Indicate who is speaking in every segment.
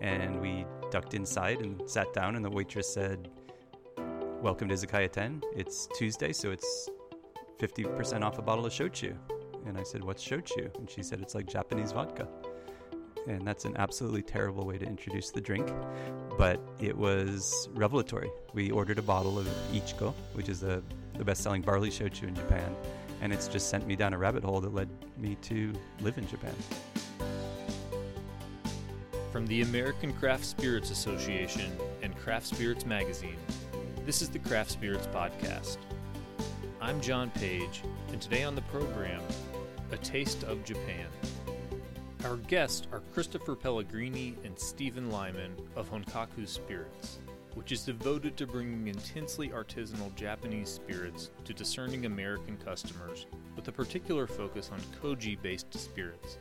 Speaker 1: And we ducked inside and sat down, and the waitress said, Welcome to Izakaya 10. It's Tuesday, so it's 50% off a bottle of shochu. And I said, What's shochu? And she said, It's like Japanese vodka. And that's an absolutely terrible way to introduce the drink, but it was revelatory. We ordered a bottle of Ichiko, which is the, the best selling barley shochu in Japan, and it's just sent me down a rabbit hole that led me to live in Japan.
Speaker 2: From the American Craft Spirits Association and Craft Spirits Magazine, this is the Craft Spirits Podcast. I'm John Page, and today on the program, A Taste of Japan. Our guests are Christopher Pellegrini and Stephen Lyman of Honkaku Spirits, which is devoted to bringing intensely artisanal Japanese spirits to discerning American customers with a particular focus on koji based spirits.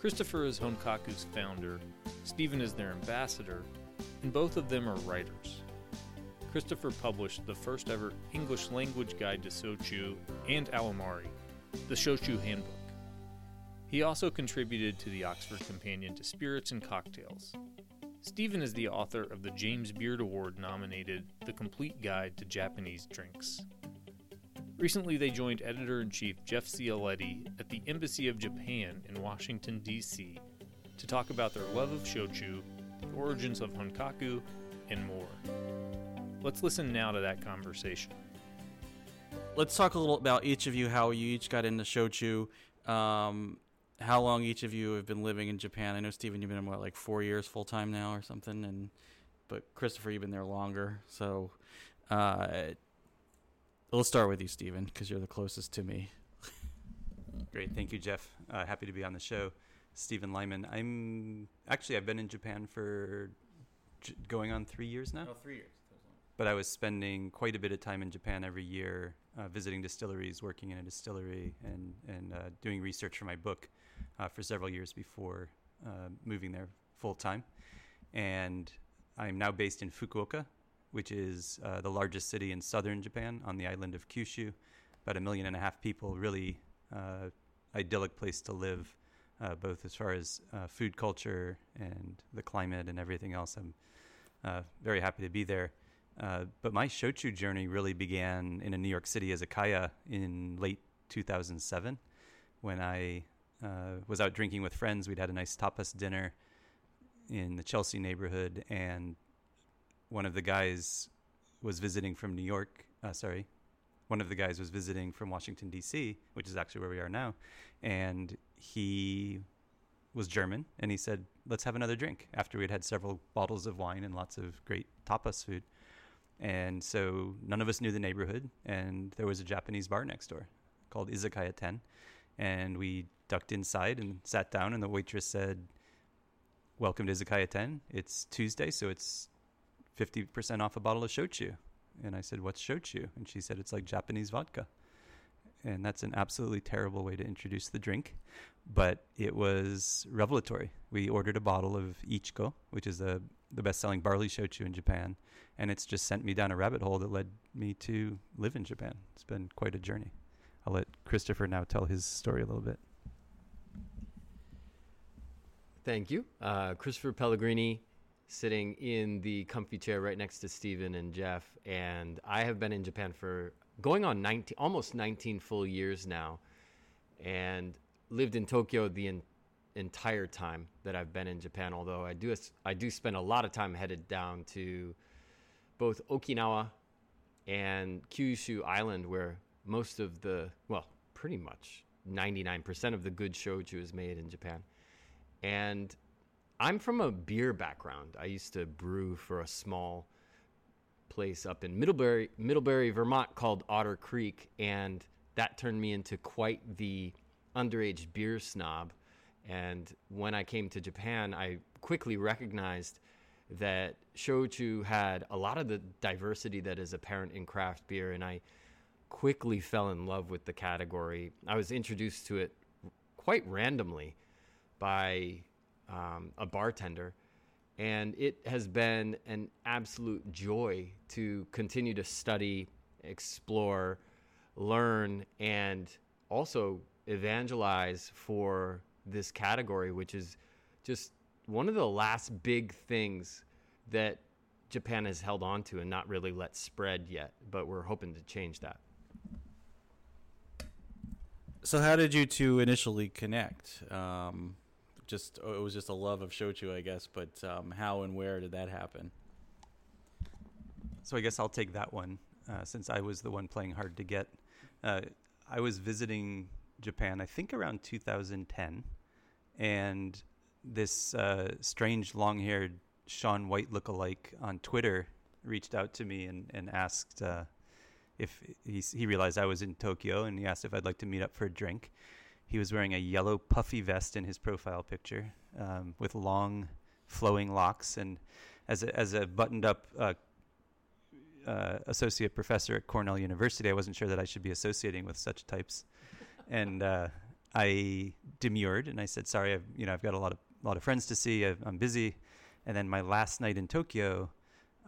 Speaker 2: Christopher is Honkaku's founder, Stephen is their ambassador, and both of them are writers. Christopher published the first ever English language guide to Shochu and Awamori, the Shochu Handbook. He also contributed to the Oxford Companion to Spirits and Cocktails. Stephen is the author of the James Beard Award nominated The Complete Guide to Japanese Drinks. Recently, they joined editor in chief Jeff Cioletti at the Embassy of Japan in Washington, D.C., to talk about their love of shochu, the origins of honkaku, and more. Let's listen now to that conversation.
Speaker 3: Let's talk a little about each of you, how you each got into shochu, um, how long each of you have been living in Japan. I know Stephen, you've been what like four years full time now or something, and but Christopher, you've been there longer. So uh, let's start with you, Stephen, because you're the closest to me.
Speaker 1: Great, thank you, Jeff. Uh, happy to be on the show. Stephen Lyman. I'm actually I've been in Japan for j- going on three years now.
Speaker 3: Oh, three years.
Speaker 1: but I was spending quite a bit of time in Japan every year, uh, visiting distilleries, working in a distillery, and and uh, doing research for my book uh, for several years before uh, moving there full time. And I'm now based in Fukuoka, which is uh, the largest city in southern Japan on the island of Kyushu. About a million and a half people, really uh, idyllic place to live, uh, both as far as uh, food culture and the climate and everything else. I'm uh, very happy to be there. Uh, but my shochu journey really began in a New York City izakaya in late 2007 when I was out drinking with friends. We'd had a nice tapas dinner in the Chelsea neighborhood, and one of the guys was visiting from New York. Uh, sorry, one of the guys was visiting from Washington D.C., which is actually where we are now, and he was German, and he said, "Let's have another drink." After we'd had several bottles of wine and lots of great tapas food, and so none of us knew the neighborhood, and there was a Japanese bar next door called Izakaya Ten, and we ducked inside and sat down, and the waitress said, "Welcome to Izakaya Ten. It's Tuesday, so it's fifty percent off a bottle of shochu." And I said, "What's shochu?" And she said, "It's like Japanese vodka." And that's an absolutely terrible way to introduce the drink, but it was revelatory. We ordered a bottle of Ichiko, which is the the best-selling barley shochu in Japan, and it's just sent me down a rabbit hole that led me to live in Japan. It's been quite a journey. I'll let Christopher now tell his story a little bit.
Speaker 4: Thank you. Uh, Christopher Pellegrini, sitting in the comfy chair right next to Stephen and Jeff. And I have been in Japan for going on 19, almost 19 full years now, and lived in Tokyo the en- entire time that I've been in Japan. Although I do, I do spend a lot of time headed down to both Okinawa and Kyushu Island, where most of the, well, pretty much 99% of the good shochu is made in Japan. And I'm from a beer background. I used to brew for a small place up in Middlebury, Middlebury, Vermont called Otter Creek, and that turned me into quite the underage beer snob. And when I came to Japan, I quickly recognized that shochu had a lot of the diversity that is apparent in craft beer, and I quickly fell in love with the category. I was introduced to it quite randomly by um, a bartender. And it has been an absolute joy to continue to study, explore, learn, and also evangelize for this category, which is just one of the last big things that Japan has held on to and not really let spread yet, but we're hoping to change that.
Speaker 3: So, how did you two initially connect? Um, just it was just a love of shochu, I guess. But um, how and where did that happen?
Speaker 1: So I guess I'll take that one uh, since I was the one playing hard to get. Uh, I was visiting Japan, I think around 2010, and this uh, strange long-haired Shaun White look-alike on Twitter reached out to me and, and asked uh, if he, he realized I was in Tokyo and he asked if I'd like to meet up for a drink. He was wearing a yellow puffy vest in his profile picture um, with long flowing locks and as a, as a buttoned up uh, uh, associate professor at Cornell University, I wasn't sure that I should be associating with such types, and uh, I demurred and I said, "Sorry, I've you know I've got a lot of a lot of friends to see. i am busy." And then my last night in Tokyo,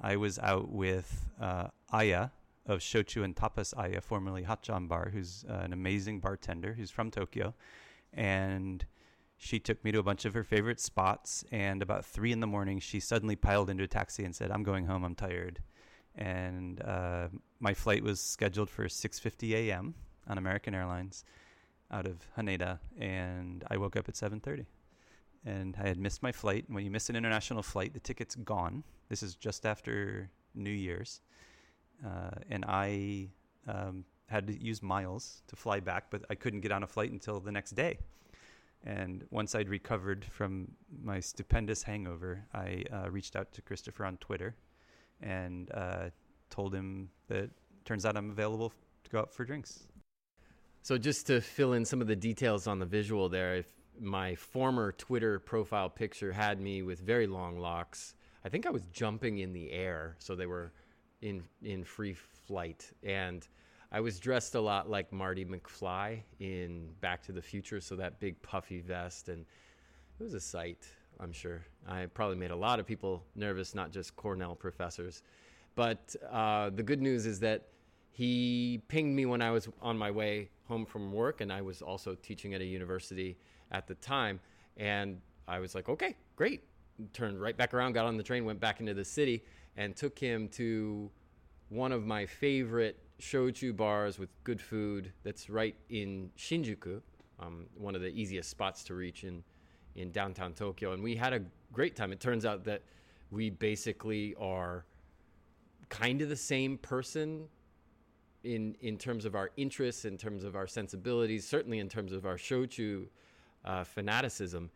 Speaker 1: I was out with uh, Aya of Shochu and Tapas Aya, formerly Hatchan Bar, who's uh, an amazing bartender who's from Tokyo, and she took me to a bunch of her favorite spots. And about three in the morning, she suddenly piled into a taxi and said, "I'm going home. I'm tired." And uh, my flight was scheduled for 6:50 a.m. on American Airlines out of Haneda, and I woke up at 7:30 and I had missed my flight. And when you miss an international flight, the ticket's gone. This is just after New Year's, uh, and I um, had to use miles to fly back, but I couldn't get on a flight until the next day. And once I'd recovered from my stupendous hangover, I uh, reached out to Christopher on Twitter and uh, told him that turns out I'm available to go out for drinks.
Speaker 4: So just to fill in some of the details on the visual there, if my former Twitter profile picture had me with very long locks. I think I was jumping in the air, so they were in in free flight, and I was dressed a lot like Marty McFly in Back to the Future, so that big puffy vest, and it was a sight. I'm sure I probably made a lot of people nervous, not just Cornell professors. But uh, the good news is that he pinged me when I was on my way home from work, and I was also teaching at a university at the time. And I was like, okay, great. Turned right back around, got on the train, went back into the city, and took him to one of my favorite shochu bars with good food that's right in Shinjuku, um, one of the easiest spots to reach in, in downtown Tokyo. And we had a great time. It turns out that we basically are kind of the same person in in terms of our interests, in terms of our sensibilities, certainly in terms of our shochu uh, fanaticism.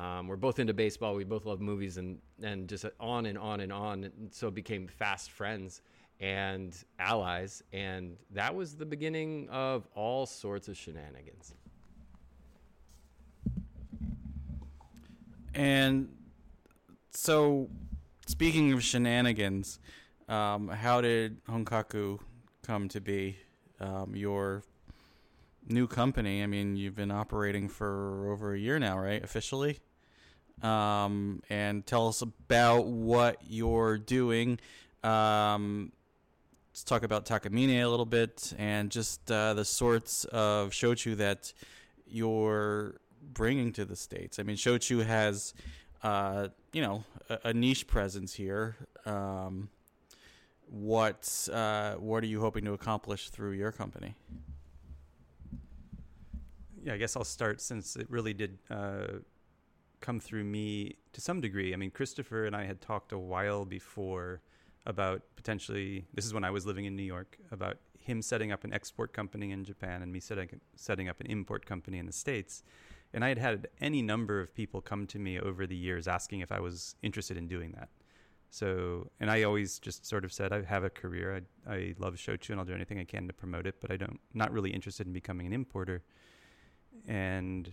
Speaker 4: Um, we're both into baseball. We both love movies, and and just on and on and on. And so became fast friends and allies, and that was the beginning of all sorts of shenanigans.
Speaker 3: And so, speaking of shenanigans, um, how did Honkaku come to be? Um, your new company. I mean, you've been operating for over a year now, right? Officially. Um, and tell us about what you're doing. Um, let's talk about Takamine a little bit and just uh, the sorts of shochu that you're bringing to the states. I mean, shochu has, uh, you know, a, a, niche presence here. Um, what uh, what are you hoping to accomplish through your company?
Speaker 1: yeah, I guess I'll start since it really did uh, come through me to some degree. I mean, Christopher and I had talked a while before about potentially, this is when I was living in New York, about him setting up an export company in Japan and me setting, setting up an import company in the States. And I had had any number of people come to me over the years asking if I was interested in doing that. So, and I always just sort of said, I have a career. I, I love shochu and I'll do anything I can to promote it, but I don't, not really interested in becoming an importer and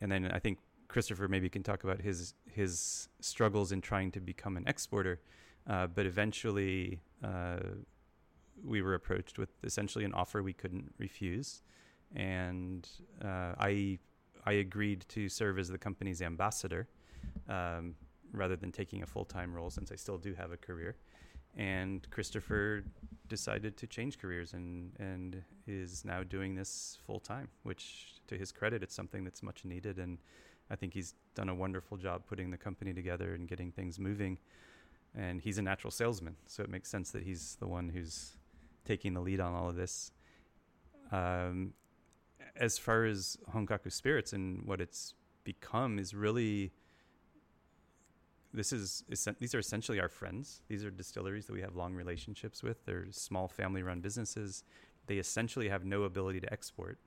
Speaker 1: and then I think Christopher maybe can talk about his his struggles in trying to become an exporter. Uh, but eventually, uh, we were approached with essentially an offer we couldn't refuse, and uh, I I agreed to serve as the company's ambassador um, rather than taking a full time role since I still do have a career and Christopher decided to change careers and and is now doing this full time, which to his credit, it's something that's much needed and I think he's done a wonderful job putting the company together and getting things moving. And he's a natural salesman, so it makes sense that he's the one who's taking the lead on all of this. Um, as far as Honkaku Spirits and what it's become is really this is these are essentially our friends. These are distilleries that we have long relationships with. They're small family-run businesses. They essentially have no ability to export.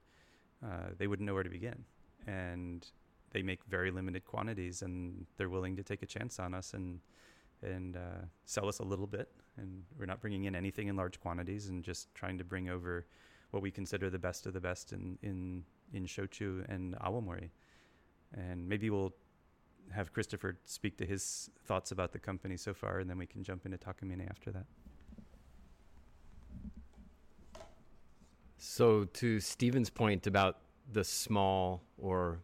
Speaker 1: Uh, they wouldn't know where to begin, and they make very limited quantities, and they're willing to take a chance on us and and uh, sell us a little bit. And we're not bringing in anything in large quantities, and just trying to bring over what we consider the best of the best in in in shochu and awamori. And maybe we'll have Christopher speak to his thoughts about the company so far, and then we can jump into Takamine after that.
Speaker 4: So, to Stephen's point about the small or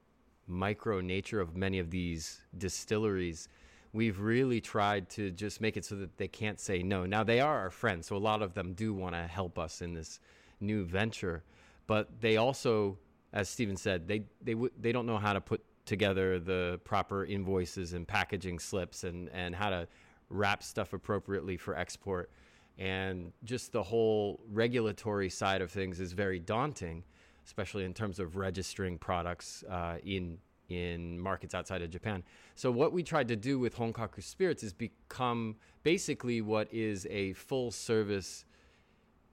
Speaker 4: micro nature of many of these distilleries, we've really tried to just make it so that they can't say no. Now, they are our friends, so a lot of them do want to help us in this new venture, but they also, as Stephen said, they they w- they don't know how to put together the proper invoices and packaging slips and, and how to wrap stuff appropriately for export. And just the whole regulatory side of things is very daunting, especially in terms of registering products uh, in in markets outside of Japan. So what we tried to do with Honkaku Spirits is become basically what is a full service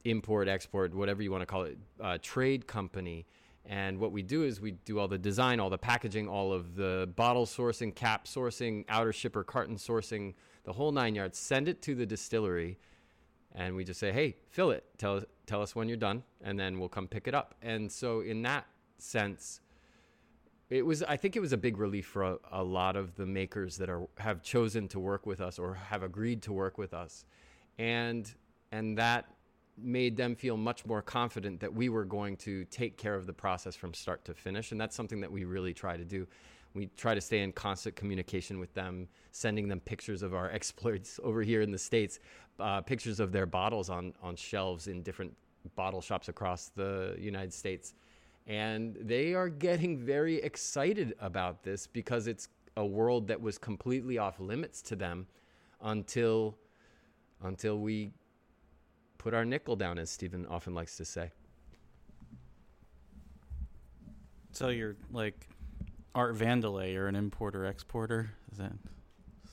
Speaker 4: import export whatever you want to call it uh, trade company and what we do is we do all the design, all the packaging, all of the bottle sourcing, cap sourcing, outer shipper carton sourcing, the whole nine yards. Send it to the distillery, and we just say, "Hey, fill it. Tell tell us when you're done, and then we'll come pick it up." And so, in that sense, it was. I think it was a big relief for a, a lot of the makers that are have chosen to work with us or have agreed to work with us, and and that made them feel much more confident that we were going to take care of the process from start to finish. And that's something that we really try to do. We try to stay in constant communication with them, sending them pictures of our exploits over here in the States, uh, pictures of their bottles on, on shelves in different bottle shops across the United States. And they are getting very excited about this because it's a world that was completely off limits to them until until we put our nickel down, as Stephen often likes to say.
Speaker 3: So you're like Art Vandelay, you're an importer exporter. Is that?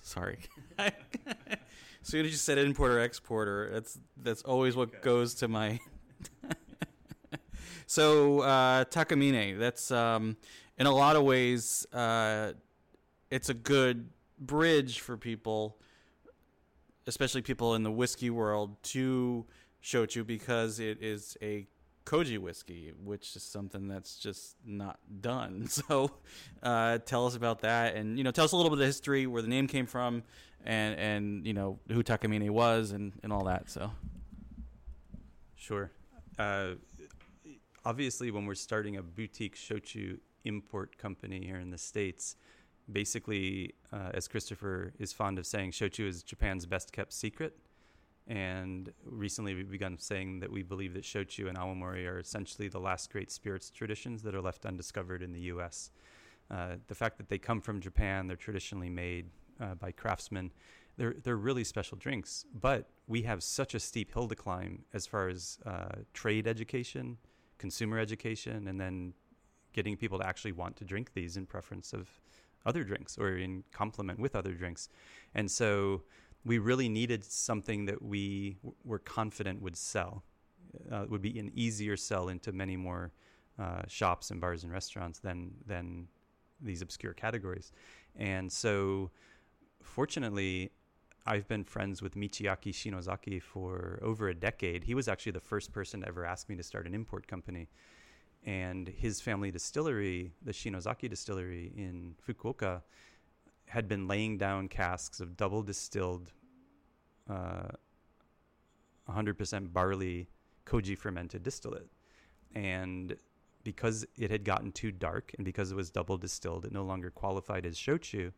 Speaker 3: Sorry. soon as you said importer exporter, that's that's always what goes to my. so uh, Takamine, that's um, in a lot of ways, uh, it's a good bridge for people especially people in the whiskey world, to shochu because it is a koji whiskey, which is something that's just not done. So, uh, tell us about that, and you know, tell us a little bit of the history, where the name came from, and and you know who Takamine was, and and all that. So,
Speaker 1: sure. Uh, obviously, when we're starting a boutique shochu import company here in the states, basically, uh, as Christopher is fond of saying, shochu is Japan's best kept secret. And recently, we've begun saying that we believe that shochu and awamori are essentially the last great spirits traditions that are left undiscovered in the U.S. Uh, the fact that they come from Japan, they're traditionally made uh, by craftsmen. They're they're really special drinks, but we have such a steep hill to climb as far as uh, trade education, consumer education, and then getting people to actually want to drink these in preference of other drinks or in complement with other drinks. And so we really needed something that we w- were confident would sell, uh, would be an easier sell into many more uh, shops and bars and restaurants than than these obscure categories. And so, fortunately, I've been friends with Michiaki Shinozaki for over a decade. He was actually the first person to ever ask me to start an import company and his family distillery, the Shinozaki distillery in Fukuoka, had been laying down casks of double distilled, uh, 100% barley koji fermented distillate. And because it had gotten too dark and because it was double distilled, it no longer qualified as shochu,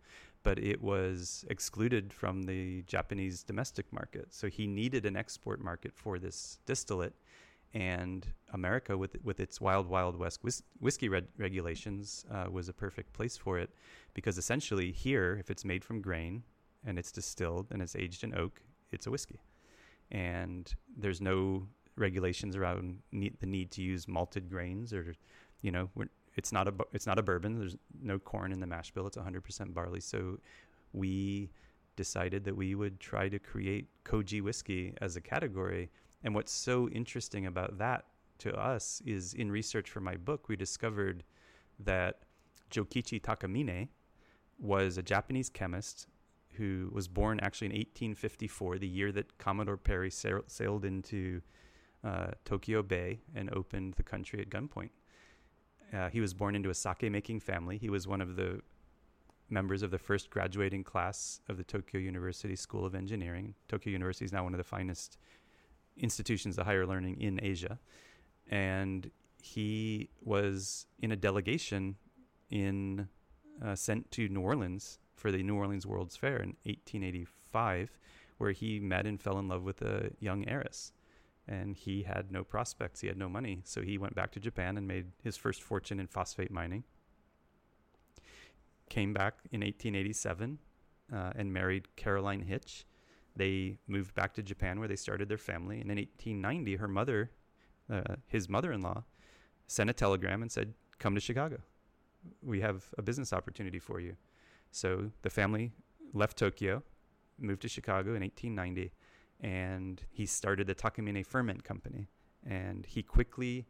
Speaker 1: but it was excluded from the Japanese domestic market. So he needed an export market for this distillate and America, with with its wild wild west whis- whiskey reg- regulations, uh, was a perfect place for it, because essentially here, if it's made from grain and it's distilled and it's aged in oak, it's a whiskey, and there's no regulations around the need to use malted grains or, you know, it's not a it's not a bourbon. There's no corn in the mash bill. It's 100% barley. So we decided that we would try to create koji whiskey as a category. And what's so interesting about that to us is in research for my book, we discovered that Jokichi Takamine was a Japanese chemist who was born actually in 1854, the year that Commodore Perry sailed into uh, Tokyo Bay and opened the country at gunpoint. Uh, he was born into a sake making family. He was one of the members of the first graduating class of the Tokyo University School of Engineering. Tokyo University is now one of the finest institutions of higher learning in Asia. And he was in a delegation in uh, sent to New Orleans for the New Orleans World's Fair in 1885, where he met and fell in love with a young heiress and he had no prospects. He had no money. So he went back to Japan and made his first fortune in phosphate mining. Came back in 1887 uh, and married Caroline Hitch. They moved back to Japan where they started their family. And in 1890, her mother, uh, his mother in law, sent a telegram and said, Come to Chicago. We have a business opportunity for you. So the family left Tokyo, moved to Chicago in 1890 and he started the Takamine Ferment Company. And he quickly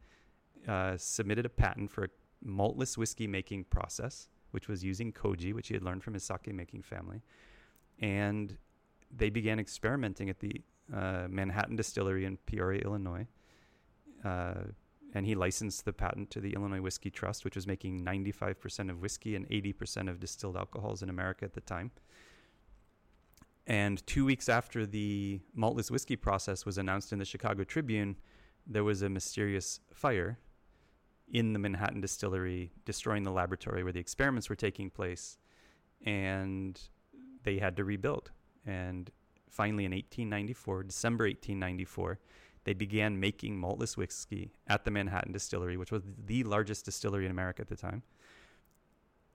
Speaker 1: uh, submitted a patent for a maltless whiskey making process, which was using koji, which he had learned from his sake making family. And they began experimenting at the uh, Manhattan Distillery in Peoria, Illinois. Uh, and he licensed the patent to the Illinois Whiskey Trust, which was making 95% of whiskey and 80% of distilled alcohols in America at the time. And two weeks after the maltless whiskey process was announced in the Chicago Tribune, there was a mysterious fire in the Manhattan distillery, destroying the laboratory where the experiments were taking place. And they had to rebuild. And finally, in 1894, December 1894, they began making maltless whiskey at the Manhattan distillery, which was the largest distillery in America at the time.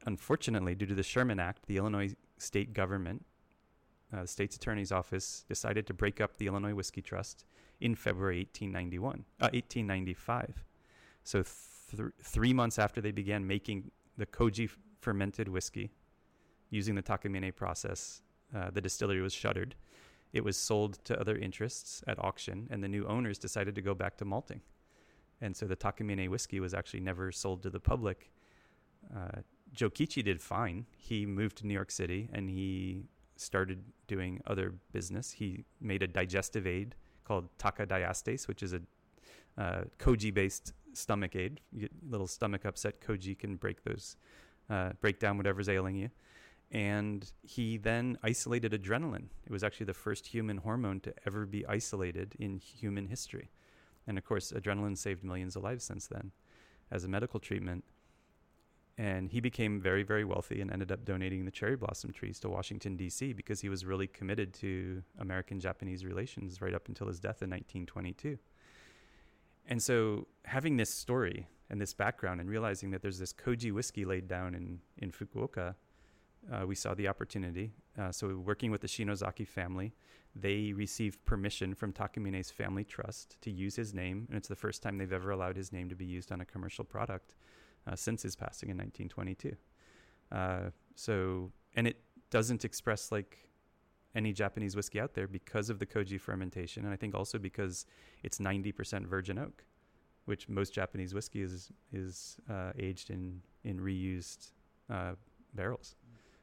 Speaker 1: Unfortunately, due to the Sherman Act, the Illinois state government uh, the state's attorney's office decided to break up the Illinois Whiskey Trust in February 1891, uh, 1895. So th- three months after they began making the koji fermented whiskey using the Takamine process, uh, the distillery was shuttered. It was sold to other interests at auction, and the new owners decided to go back to malting. And so the Takamine whiskey was actually never sold to the public. Uh, Jokichi did fine. He moved to New York City and he started doing other business. He made a digestive aid called Taka Diastase, which is a uh, koji based stomach aid. You get little stomach upset. Koji can break those, uh, break down whatever's ailing you. And he then isolated adrenaline. It was actually the first human hormone to ever be isolated in human history. And of course, adrenaline saved millions of lives since then as a medical treatment and he became very very wealthy and ended up donating the cherry blossom trees to Washington D.C. because he was really committed to American Japanese relations right up until his death in 1922. And so having this story and this background and realizing that there's this koji whiskey laid down in in Fukuoka, uh, we saw the opportunity. Uh, so working with the Shinozaki family, they received permission from Takamine's family trust to use his name, and it's the first time they've ever allowed his name to be used on a commercial product uh, since his passing in 1922. Uh, so, and it doesn't express like any Japanese whiskey out there because of the koji fermentation, and I think also because it's 90% virgin oak, which most Japanese whiskey is is uh, aged in in reused uh, barrels.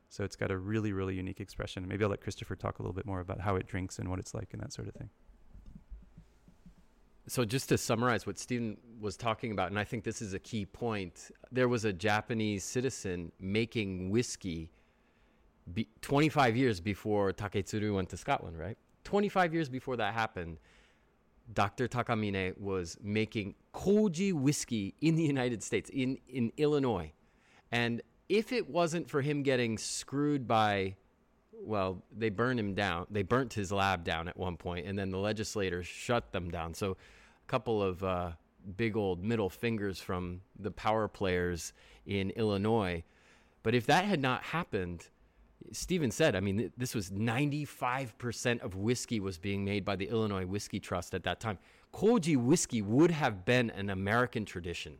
Speaker 1: So it's got a really really unique expression. Maybe I'll let Christopher talk a little bit more about how it drinks and what it's like and that sort of thing
Speaker 4: so just to summarize what Stephen was talking about, and I think this is a key point, there was a Japanese citizen making whiskey be, 25 years before Taketsuru went to Scotland, right? 25 years before that happened, Dr. Takamine was making koji whiskey in the United States, in, in Illinois. And if it wasn't for him getting screwed by well, they burned him down. They burnt his lab down at one point, and then the legislators shut them down. So a couple of uh, big old middle fingers from the power players in Illinois. But if that had not happened, Stephen said, I mean, th- this was 95% of whiskey was being made by the Illinois Whiskey Trust at that time. Koji whiskey would have been an American tradition.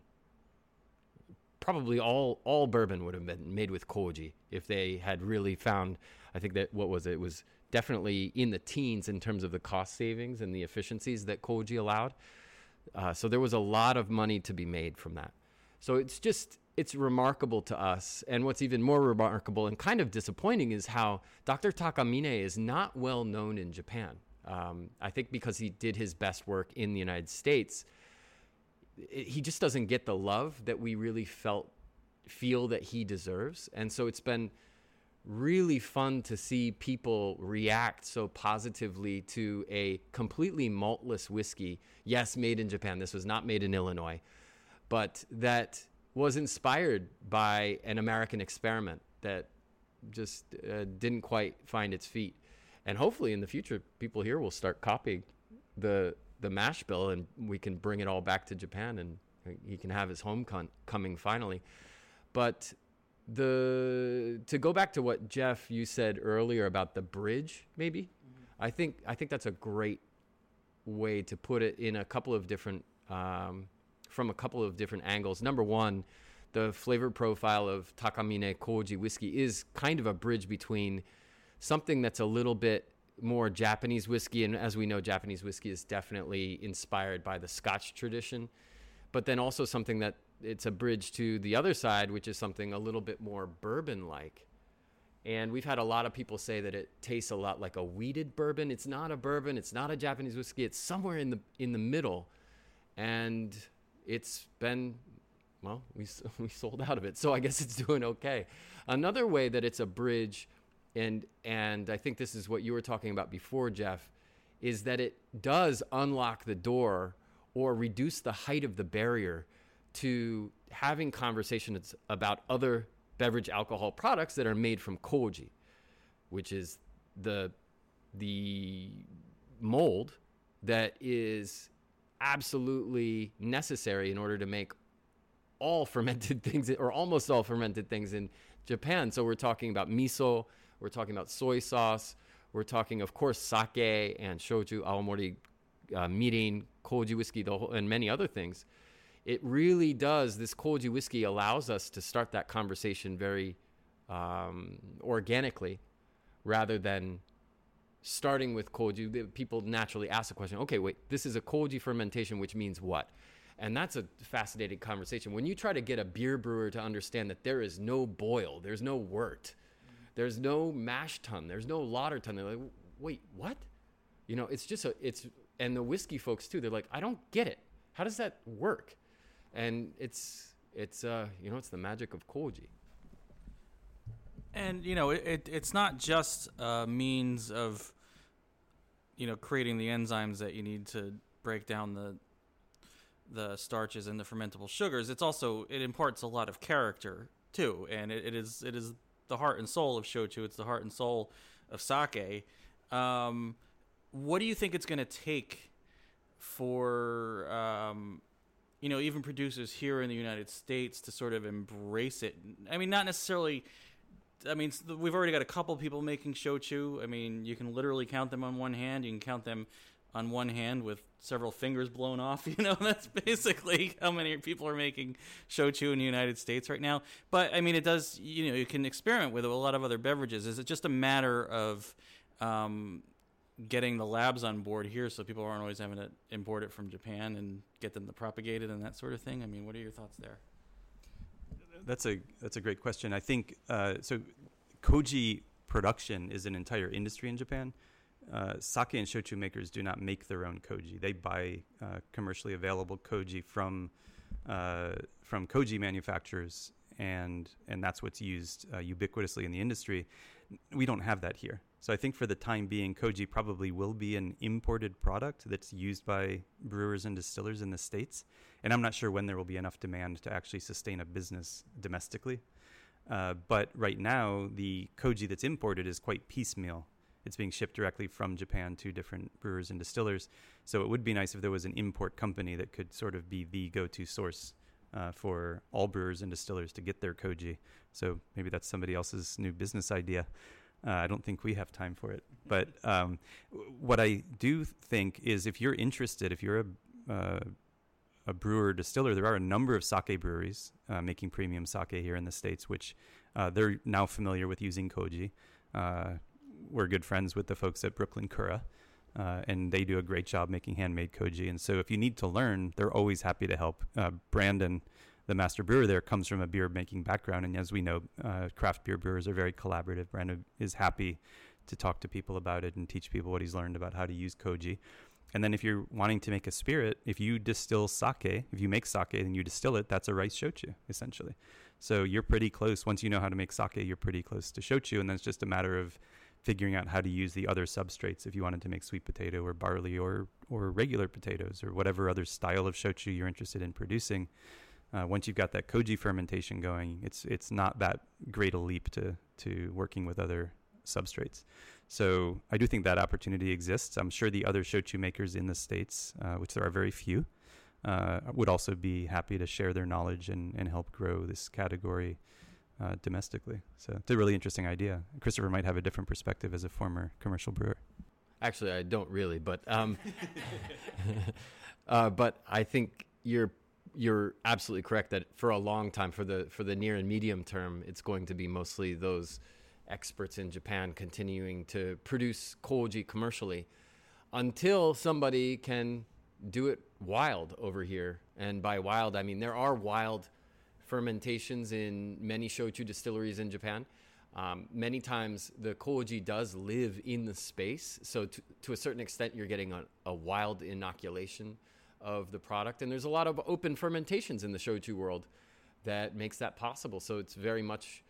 Speaker 4: Probably all, all bourbon would have been made with koji if they had really found, I think that, what was it? It was definitely in the teens in terms of the cost savings and the efficiencies that koji allowed. Uh, so there was a lot of money to be made from that. So it's just it's remarkable to us. And what's even more remarkable and kind of disappointing is how Dr. Takamine is not well known in Japan. Um, I think because he did his best work in the United States, he just doesn't get the love that we really felt feel that he deserves. And so it's been really fun to see people react so positively to a completely maltless whiskey. Yes, made in Japan. This was not made in Illinois, but that was inspired by an American experiment that just uh, didn't quite find its feet. And hopefully in the future, people here will start copying the the mash bill, and we can bring it all back to Japan, and he can have his homecoming finally. But the to go back to what Jeff you said earlier about the bridge, maybe mm-hmm. I think I think that's a great way to put it in a couple of different um, from a couple of different angles. Number one, the flavor profile of Takamine Koji whiskey is kind of a bridge between something that's a little bit more Japanese whiskey, and as we know, Japanese whiskey is definitely inspired by the Scotch tradition, but then also something that it's a bridge to the other side, which is something a little bit more bourbon like. And we've had a lot of people say that it tastes a lot like a wheated bourbon. It's not a bourbon, it's not a Japanese whiskey, it's somewhere in the in the middle. And it's been well, we we sold out of it, so I guess it's doing okay. Another way that it's a bridge, and and I think this is what you were talking about before, Jeff, is that it does unlock the door or reduce the height of the barrier to having conversations about other beverage alcohol products that are made from koji, which is the the mold that is absolutely necessary in order to make all fermented things or almost all fermented things in Japan. So we're talking about miso, we're talking about soy sauce, we're talking, of course, sake and shochu, awamori, uh, mirin, koji whiskey, whole, and many other things. It really does. This koji whiskey allows us to start that conversation very um, organically, rather than starting with koji, people naturally ask the question, okay, wait, this is a koji fermentation, which means what? And that's a fascinating conversation. When you try to get a beer brewer to understand that there is no boil, there's no wort, there's no mash tun, there's no lauter tun, they're like, wait, what? You know, it's just a, it's, and the whiskey folks too, they're like, I don't get it. How does that work? And it's, it's, uh, you know, it's the magic of koji.
Speaker 3: And you know, it, it, it's not just a means of you know creating the enzymes that you need to break down the the starches and the fermentable sugars. It's also it imparts a lot of character too, and it, it is it is the heart and soul of shochu. It's the heart and soul of sake. Um, what do you think it's going to take for um, you know even producers here in the United States to sort of embrace it? I mean, not necessarily I mean, we've already got a couple people making shochu. I mean, you can literally count them on one hand. You can count them on one hand with several fingers blown off. You know, that's basically how many people are making shochu in the United States right now. But I mean, it does. You know, you can experiment with a lot of other beverages. Is it just a matter of um, getting the labs on board here, so people aren't always having to import it from Japan and get them to propagate it and that sort of thing? I mean, what are your thoughts there?
Speaker 1: that's a that's a great question. I think uh, so. Koji production is an entire industry in Japan. Uh, sake and shochu makers do not make their own koji. They buy uh, commercially available koji from uh, from koji manufacturers, and and that's what's used uh, ubiquitously in the industry. We don't have that here. So I think for the time being, koji probably will be an imported product that's used by brewers and distillers in the states. And I'm not sure when there will be enough demand to actually sustain a business domestically. Uh, but right now, the koji that's imported is quite piecemeal. It's being shipped directly from Japan to different brewers and distillers. So it would be nice if there was an import company that could sort of be the go-to source uh, for all brewers and distillers to get their koji. So maybe that's somebody else's new business idea. Uh, I don't think we have time for it. But um, what I do think is if you're interested, if you're a, uh, a brewer distiller, there are a number of sake breweries uh, making premium sake here in the States, which uh, they're now familiar with using koji. Uh, we're good friends with the folks at Brooklyn Kura. Uh, and they do a great job making handmade koji. And so, if you need to learn, they're always happy to help. Brandon, the master brewer there comes from a beer making background, and as we know, uh, craft beer brewers are very collaborative. Brandon is happy to talk to people about it and teach people what he's learned about how to use koji. And then if you're wanting to make a spirit, if you distill sake, if you make sake and you distill it, that's a rice shochu essentially. So you're pretty close. Once you know how to make sake, you're pretty close to shochu, and then it's just a matter of figuring out how to use the other substrates if you wanted to make sweet potato or barley or or regular potatoes or whatever other style of shochu you're interested in producing uh, once you've got that koji fermentation going, it's it's not that great a leap to to working with other substrates. So I do think that opportunity exists. I'm sure the other shochu makers in the states, uh, which there are very few, uh, would also be happy to share their knowledge and, and help grow this category uh, domestically. So it's a really interesting idea. Christopher might have a different perspective as a former commercial brewer.
Speaker 4: Actually, I don't really, but um, uh, but I think you're you're absolutely correct that for a long time, for the for the near and medium term, it's going to be mostly those experts in Japan continuing to produce koji commercially until somebody can do it wild over here. And by wild, I mean there are wild fermentations in many shochu distilleries in Japan. Um, many times the koji does live in the space, so to, to a certain extent, you're getting a, a wild inoculation of the product. And there's a lot of open fermentations in the shochu world that makes that possible. So it's very much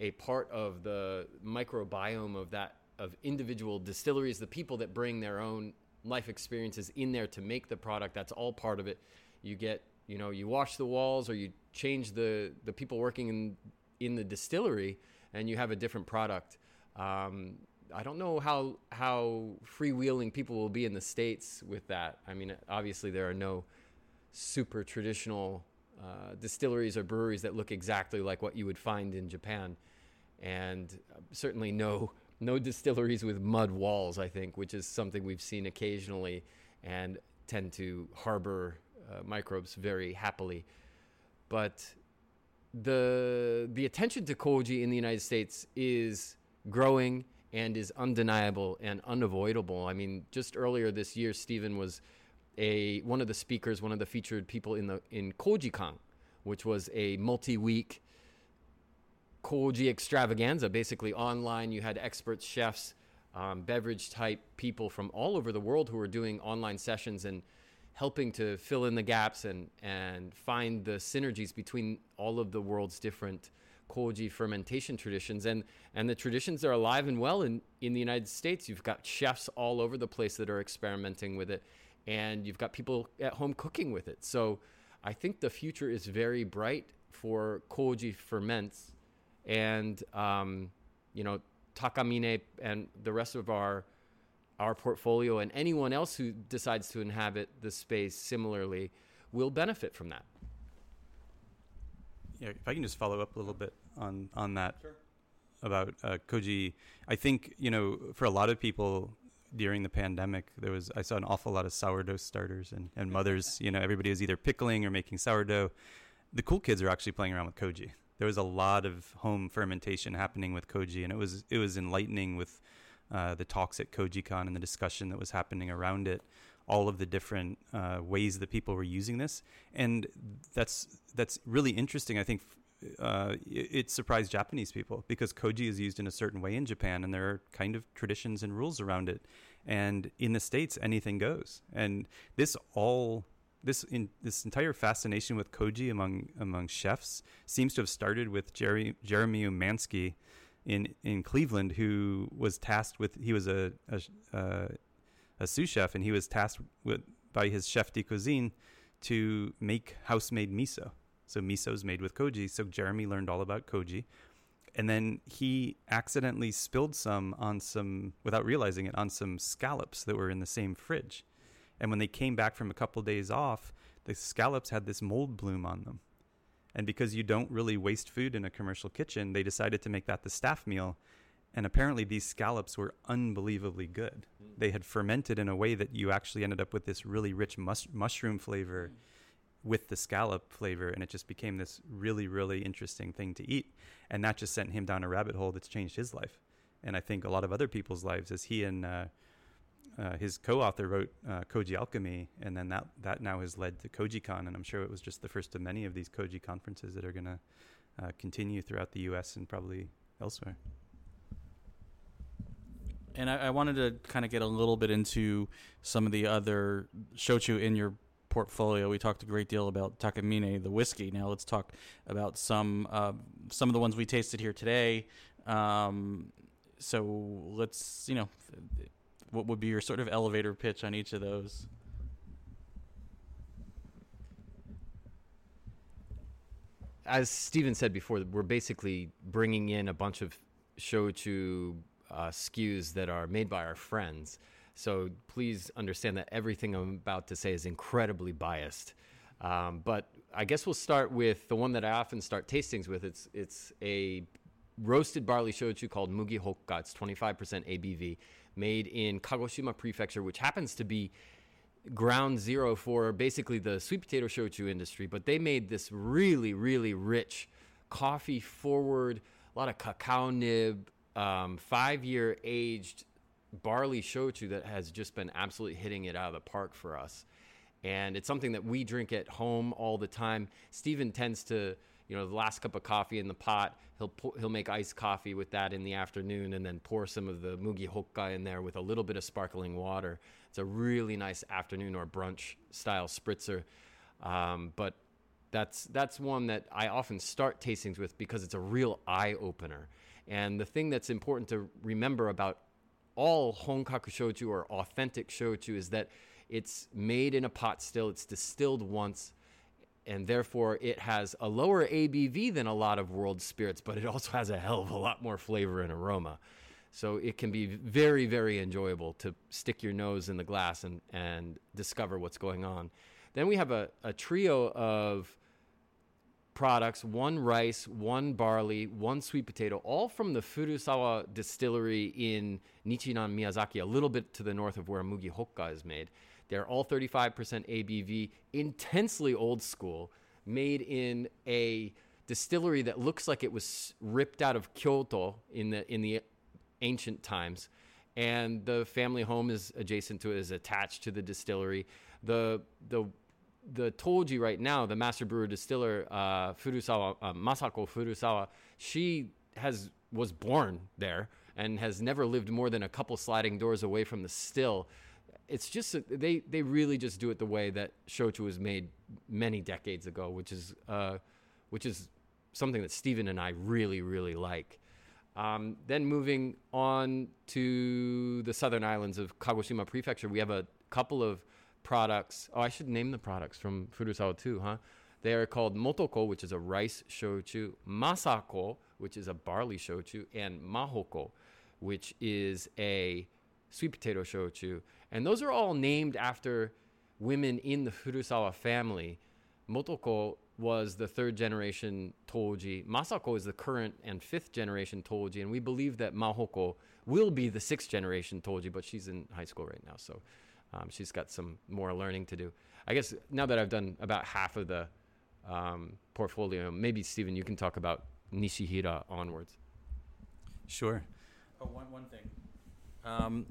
Speaker 4: a part of the microbiome of that of individual distilleries, the people that bring their own life experiences in there to make the product. That's all part of it. You get, you know, you wash the walls or you change the the people working in in the distillery, and you have a different product. Um, I don't know how how freewheeling people will be in the states with that. I mean, obviously there are no super traditional uh, distilleries or breweries that look exactly like what you would find in Japan, and certainly no no distilleries with mud walls. I think, which is something we've seen occasionally, and tend to harbor uh, microbes very happily. But the the attention to koji in the United States is growing and is undeniable and unavoidable. I mean, just earlier this year, Stephen was a one of the speakers, one of the featured people in the in KojiCon, which was a multi-week koji extravaganza. Basically, online, you had experts, chefs, um, beverage type people from all over the world who were doing online sessions and helping to fill in the gaps and and find the synergies between all of the world's different koji fermentation traditions. And and the traditions are alive and well in in the United States. You've got chefs all over the place that are experimenting with it and you've got people at home cooking with it. So I think the future is very bright for koji ferments and um, you know Takamine and the rest of our our portfolio and anyone else who decides to inhabit the space similarly will benefit from that
Speaker 1: yeah, if I can just follow up a little bit on on that sure. about uh, Koji, I think you know for a lot of people during the pandemic, there was I saw an awful lot of sourdough starters and and mothers. you know, everybody was either pickling or making sourdough. The cool kids are actually playing around with Koji. There was a lot of home fermentation happening with Koji, and it was it was enlightening with uh, the talks at KojiCon and the discussion that was happening around it all of the different uh, ways that people were using this, and that's that's really interesting. I think uh, it, surprised Japanese people because koji is used in a certain way in Japan, and there are kind of traditions and rules around it. And in the states, anything goes. And this all this in this entire fascination with koji among among chefs seems to have started with Jerry, Jeremy Umansky in in Cleveland, who was tasked with he was a, a, a sous chef, and he was tasked with by his chef de cuisine to make house-made miso. So miso is made with koji. So Jeremy learned all about koji, and then he accidentally spilled some on some without realizing it on some scallops that were in the same fridge and when they came back from a couple days off the scallops had this mold bloom on them and because you don't really waste food in a commercial kitchen they decided to make that the staff meal. And apparently these scallops were unbelievably good. They had fermented in a way that you actually ended up with this really rich mus- mushroom flavor with the scallop flavor and it just became this really really interesting thing to eat. And that just sent him down a rabbit hole that's changed his life. And i think a lot of other people's lives as he and uh, uh, his co-author wrote uh, koji alchemy and then that that now has led to kojicon and i'm sure it was just the first of many of these koji conferences that are going to uh, continue throughout the us and probably elsewhere
Speaker 3: and I, I wanted to kind of get a little bit into some of the other shochu in your portfolio. We talked a great deal about Takamine, the whiskey. Now let's talk about some uh, some of the ones we tasted here today. Um, so let's, you know, what would be your sort of elevator pitch on each of those?
Speaker 4: As Steven said before, we're basically bringing in a bunch of shochu uh, SKUs that are made by our friends. So please understand that everything I'm about to say is incredibly biased. Um, but I guess we'll start with the one that I often start tastings with. It's it's a roasted barley shochu called Mugi Hokka. It's 25% ABV, made in Kagoshima Prefecture, which happens to be ground zero for basically the sweet potato shochu industry. But they made this really, really rich, coffee forward, a lot of cacao nib, um, five year aged barley shochu that has just been absolutely hitting it out of the park for us. And it's something that we drink at home all the time. Steven tends to, you know, the last cup of coffee in the pot, he'll he'll make iced coffee with that in the afternoon, and then pour some of the mugi hokka in there with a little bit of sparkling water. It's a really nice afternoon or brunch style spritzer. Um, but that's that's one that I often start tastings with because it's a real eye opener. And the thing that's important to remember about all honkaku shochu or authentic shochu is that it's made in a pot still, it's distilled once, and therefore it has a lower ABV than a lot of world spirits, but it also has a hell of a lot more flavor and aroma. So it can be very, very enjoyable to stick your nose in the glass and, and discover what's going on. Then we have a, a trio of products one rice, one barley, one sweet potato, all from the Furusawa distillery in Nichinan, Miyazaki, a little bit to the north of where Mugi Hokka is made. They're all 35% ABV, intensely old school, made in a distillery that looks like it was ripped out of Kyoto in the in the ancient times. And the family home is adjacent to it, is attached to the distillery. The the the Toji right now, the master brewer distiller uh, Furusawa uh, Masako Furusawa, she has was born there and has never lived more than a couple sliding doors away from the still. It's just they they really just do it the way that shochu was made many decades ago, which is uh, which is something that Stephen and I really really like. Um, then moving on to the southern islands of Kagoshima Prefecture, we have a couple of products. Oh, I should name the products from Furusawa too, huh? They are called Motoko, which is a rice shochu, Masako, which is a barley shochu, and Mahoko, which is a sweet potato shochu. And those are all named after women in the Furusawa family. Motoko was the third generation Toji. Masako is the current and fifth generation Toji. And we believe that Mahoko will be the sixth generation Toji, but she's in high school right now. So um, she's got some more learning to do. I guess now that I've done about half of the um, portfolio, maybe Stephen, you can talk about Nishihira onwards.
Speaker 1: Sure.
Speaker 3: Oh, one one thing. Um,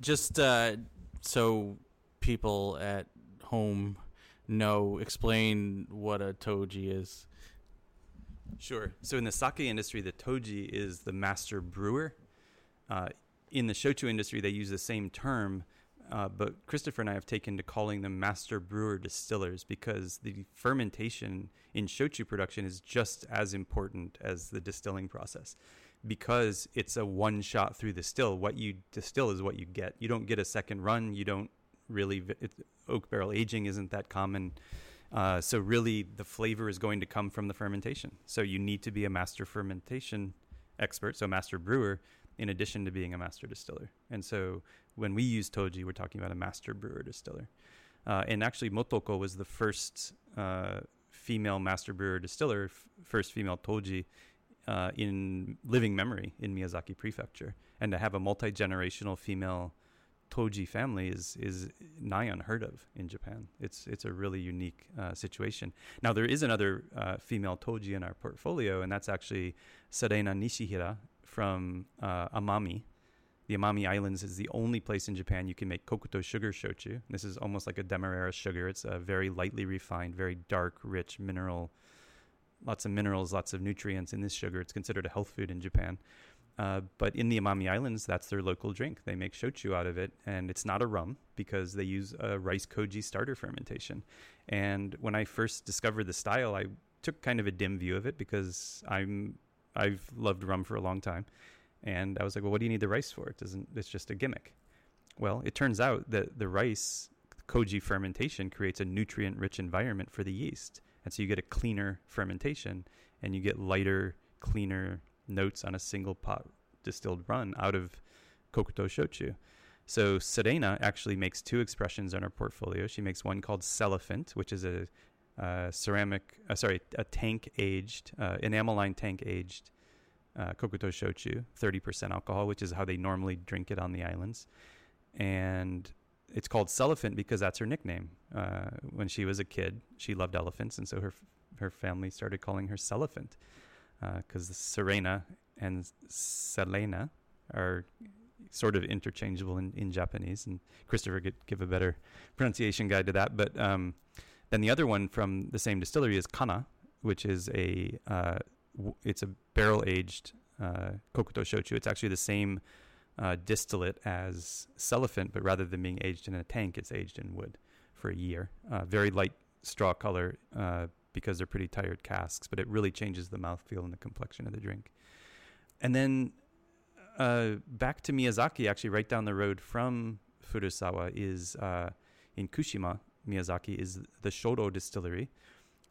Speaker 3: just uh, so people at home know, explain what a toji is.
Speaker 1: Sure. So in the sake industry, the toji is the master brewer. Uh, in the shochu industry, they use the same term, uh, but Christopher and I have taken to calling them master brewer distillers because the fermentation in shochu production is just as important as the distilling process because it's a one shot through the still. What you distill is what you get. You don't get a second run. You don't really, oak barrel aging isn't that common. Uh, so really, the flavor is going to come from the fermentation. So you need to be a master fermentation expert, so master brewer, in addition to being a master distiller. And so when we use Toji, we're talking about a master brewer distiller. Uh, and actually, Motoko was the first uh, female master brewer distiller, f- first female Toji uh, in living memory in Miyazaki Prefecture. And to have a multi generational female Toji family is is nigh unheard of in Japan. It's it's a really unique uh, situation. Now there is another uh, female Toji in our portfolio, and that's actually Serena Nishihira from uh, Amami. The Amami Islands is the only place in Japan you can make kokuto sugar shochu. This is almost like a demerara sugar. It's a very lightly refined, very dark, rich mineral, lots of minerals, lots of nutrients in this sugar. It's considered a health food in Japan. Uh, but in the Amami Islands, that's their local drink. They make shochu out of it, and it's not a rum because they use a rice koji starter fermentation. And when I first discovered the style, I took kind of a dim view of it because I'm I've loved rum for a long time, and I was like, well, what do you need the rice for? It doesn't. It's just a gimmick. Well, it turns out that the rice koji fermentation creates a nutrient-rich environment for the yeast, and so you get a cleaner fermentation, and you get lighter, cleaner notes on a single pot distilled run out of Kokuto Shochu. So Serena actually makes two expressions in her portfolio. She makes one called Cellophant, which is a uh, ceramic, uh, sorry, a tank aged, uh, tank aged uh, Kokuto Shochu, 30% alcohol, which is how they normally drink it on the islands. And it's called Cellophant because that's her nickname. Uh, when she was a kid, she loved elephants, and so her her family started calling her Cellophant because uh, Serena and Selena are sort of interchangeable in, in Japanese, and Christopher could give a better pronunciation guide to that. But um, then the other one from the same distillery is Kana, which is a uh, w- it's a barrel aged uh, kokuto shochu. It's actually the same uh, distillate as Cellophant, but rather than being aged in a tank, it's aged in wood for a year. Uh, very light straw color, uh, because they're pretty tired casks, but it really changes the mouthfeel and the complexion of the drink. And then uh, back to Miyazaki, actually, right down the road from Furusawa is uh, in Kushima, Miyazaki, is the Shodo Distillery.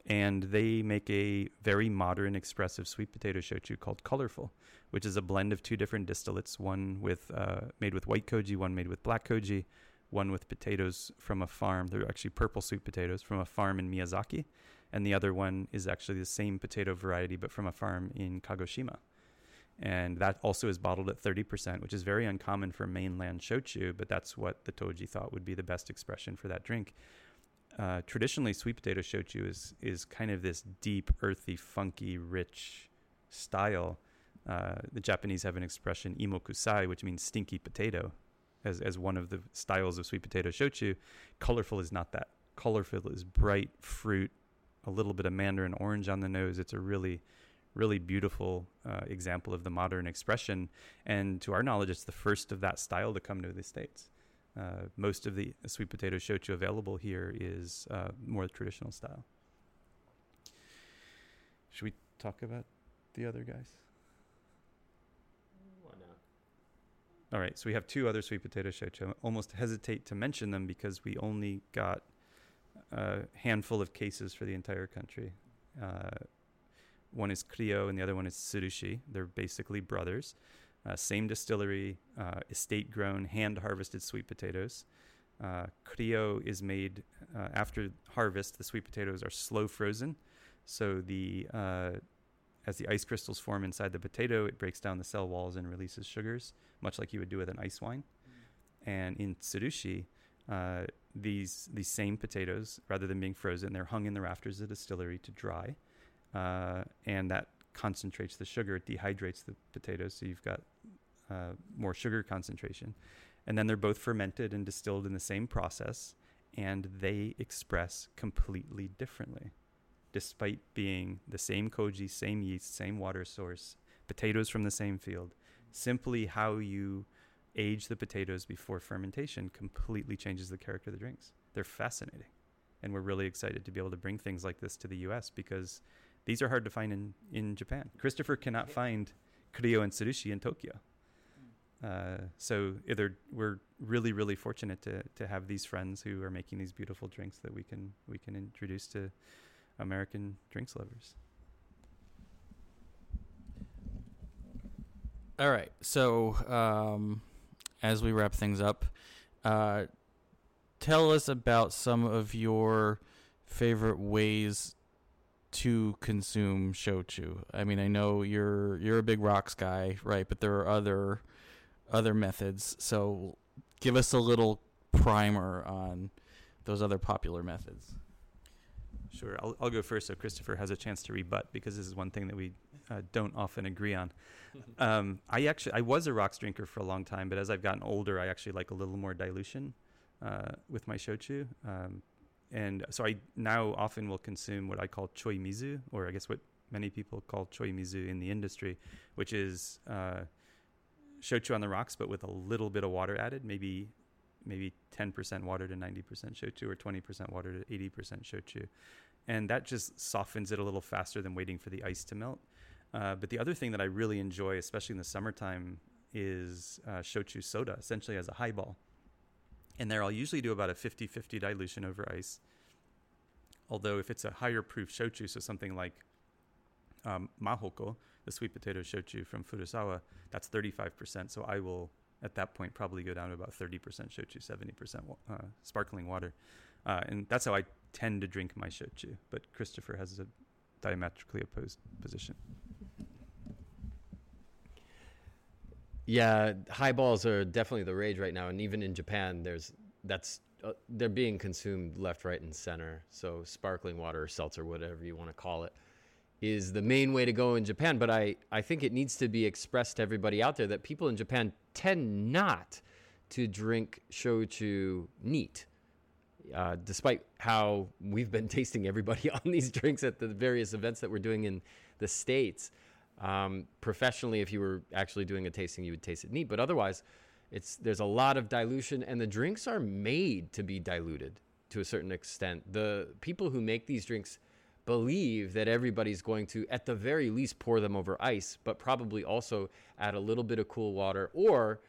Speaker 1: And they make a very modern, expressive sweet potato shochu called Colorful, which is a blend of two different distillates, one with uh, made with white koji, one made with black koji, one with potatoes from a farm. They're actually purple sweet potatoes from a farm in Miyazaki and the other one is actually the same potato variety but from a farm in Kagoshima. And that also is bottled at 30%, which is very uncommon for mainland shochu, but that's what the Toji thought would be the best expression for that drink. Uh, traditionally, sweet potato shochu is is kind of this deep, earthy, funky, rich style. Uh, the Japanese have an expression imokusai, which means stinky potato, as as one of the styles of sweet potato shochu. Colorful is not that. Colorful is bright fruit, a little bit of mandarin orange on the nose. It's a really, really beautiful uh, example of the modern expression. And to our knowledge, it's the first of that style to come to the States. Uh, most of the sweet potato shochu available here is uh, more traditional style. Should we talk about the other guys?
Speaker 4: Why not?
Speaker 1: All right, so we have two other sweet potato shochu. I almost hesitate to mention them because we only got a handful of cases for the entire country. Uh, one is Krio and the other one is Tsurushi. They're basically brothers. Uh, same distillery, uh, estate grown, hand harvested sweet potatoes. Uh, Krio is made uh, after harvest. The sweet potatoes are slow frozen, so the uh, as the ice crystals form inside the potato, it breaks down the cell walls and releases sugars, much like you would do with an ice wine. Mm. And in Tsurushi, uh, these these same potatoes, rather than being frozen, they're hung in the rafters of the distillery to dry, uh, and that concentrates the sugar. It dehydrates the potatoes, so you've got uh, more sugar concentration. And then they're both fermented and distilled in the same process, and they express completely differently, despite being the same koji, same yeast, same water source, potatoes from the same field. Simply how you age the potatoes before fermentation completely changes the character of the drinks. They're fascinating. And we're really excited to be able to bring things like this to the US because these are hard to find in, in Japan. Christopher cannot find Krio and Tsurushi in Tokyo. Uh, so either we're really, really fortunate to, to have these friends who are making these beautiful drinks that we can we can introduce to American drinks lovers.
Speaker 3: All right. So, um, as we wrap things up, uh, tell us about some of your favorite ways to consume shochu. I mean, I know you're you're a big rocks guy, right? But there are other other methods. So, give us a little primer on those other popular methods.
Speaker 1: Sure, I'll, I'll go first so Christopher has a chance to rebut because this is one thing that we uh, don't often agree on. um, I actually I was a rocks drinker for a long time, but as I've gotten older, I actually like a little more dilution uh, with my shochu. Um, and so I now often will consume what I call choi mizu, or I guess what many people call choi mizu in the industry, which is uh, shochu on the rocks, but with a little bit of water added, maybe maybe 10% water to 90% shochu or 20% water to 80% shochu. And that just softens it a little faster than waiting for the ice to melt. Uh, but the other thing that I really enjoy, especially in the summertime, is uh, shochu soda, essentially as a highball. And there I'll usually do about a 50 50 dilution over ice. Although, if it's a higher proof shochu, so something like um, mahoko, the sweet potato shochu from Furusawa, that's 35%. So I will at that point probably go down to about 30% shochu, 70% uh, sparkling water. Uh, and that's how I tend to drink my shochu. But Christopher has a diametrically opposed position.
Speaker 4: Yeah, highballs are definitely the rage right now, and even in Japan, there's that's uh, they're being consumed left, right, and center. So sparkling water, seltzer, whatever you want to call it, is the main way to go in Japan. But I, I think it needs to be expressed to everybody out there that people in Japan tend not to drink shochu neat. Uh, despite how we've been tasting everybody on these drinks at the various events that we're doing in the States. Um, professionally, if you were actually doing a tasting, you would taste it neat. But otherwise, it's there's a lot of dilution, and the drinks are made to be diluted to a certain extent. The people who make these drinks believe that everybody's going to, at the very least, pour them over ice, but probably also add a little bit of cool water or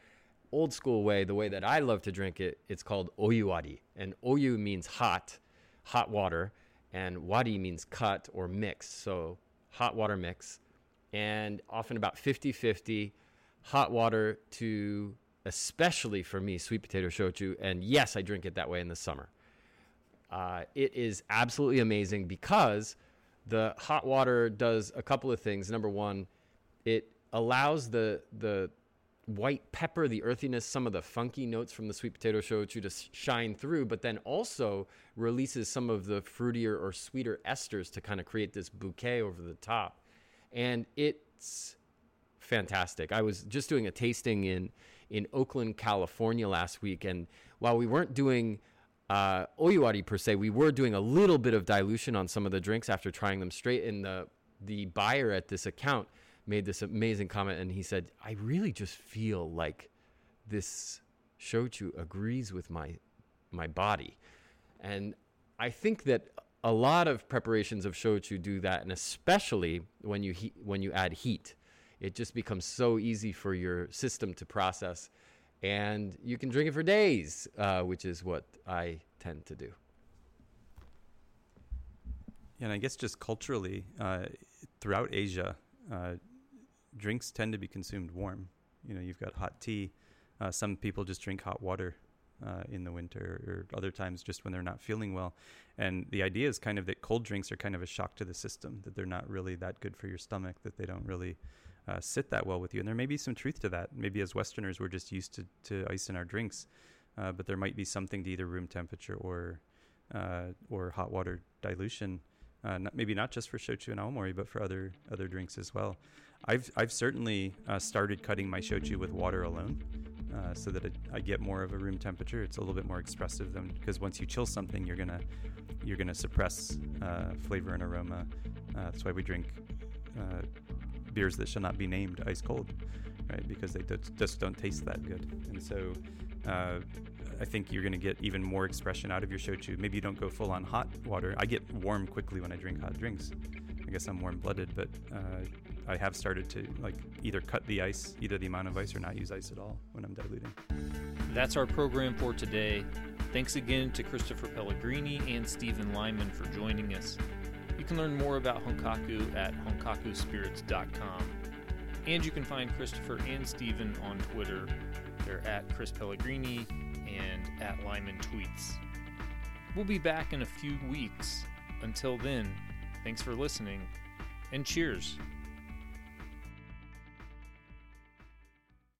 Speaker 4: old school way, the way that I love to drink it, it's called oyuwari. And oyu means hot, hot water, and wari means cut or mix. So hot water mix. And often about 50 50 hot water to, especially for me, sweet potato shochu. And yes, I drink it that way in the summer. Uh, it is absolutely amazing because the hot water does a couple of things. Number one, it allows the the white pepper, the earthiness, some of the funky notes from the sweet potato shochu to shine through, but then also releases some of the fruitier or sweeter esters to kind of create this bouquet over the top. And it's fantastic. I was just doing a tasting in in Oakland, California last week, and while we weren't doing uh, per se, we were doing a little bit of dilution on some of the drinks after trying them straight. And the the buyer at this account made this amazing comment, and he said, "I really just feel like this shochu agrees with my my body," and I think that a lot of preparations of shochu do that, and especially when you heat, when you add heat, it just becomes so easy for your system to process and you can drink it for days, uh, which is what I tend to do.
Speaker 1: And I guess just culturally, uh, throughout Asia, uh, drinks tend to be consumed warm. You know, you've got hot tea. Uh, some people just drink hot water uh, in the winter, or other times just when they're not feeling well. And the idea is kind of that cold drinks are kind of a shock to the system, that they're not really that good for your stomach, that they don't really uh, sit that well with you. And there may be some truth to that. Maybe as Westerners, we're just used to, to ice in our drinks, uh, but there might be something to either room temperature or uh, or hot water dilution. Uh, not, maybe not just for shochu and awamori, but for other other drinks as well. I've I've certainly uh, started cutting my shochu with water alone, uh, so that it, I get more of a room temperature. It's a little bit more expressive than because once you chill something, you're gonna you're gonna suppress flavor and aroma. that's why we drink beers that shall not be named ice cold, right? Because they just don't taste that good. And so uh, I think you're going to get even more expression out of your shochu. Maybe you don't go full on hot water. I get warm quickly when I drink hot drinks. I guess I'm warm blooded, but uh, I have started to like either cut the ice, either the amount of ice, or not use ice at all when I'm diluting.
Speaker 2: That's our program for today. Thanks again to Christopher Pellegrini and Stephen Lyman for joining us. Can learn more about Honkaku at honkakuspirits.com. And you can find Christopher and Steven on Twitter. They're at Chris Pellegrini and at Lyman Tweets. We'll be back in a few weeks. Until then, thanks for listening and cheers.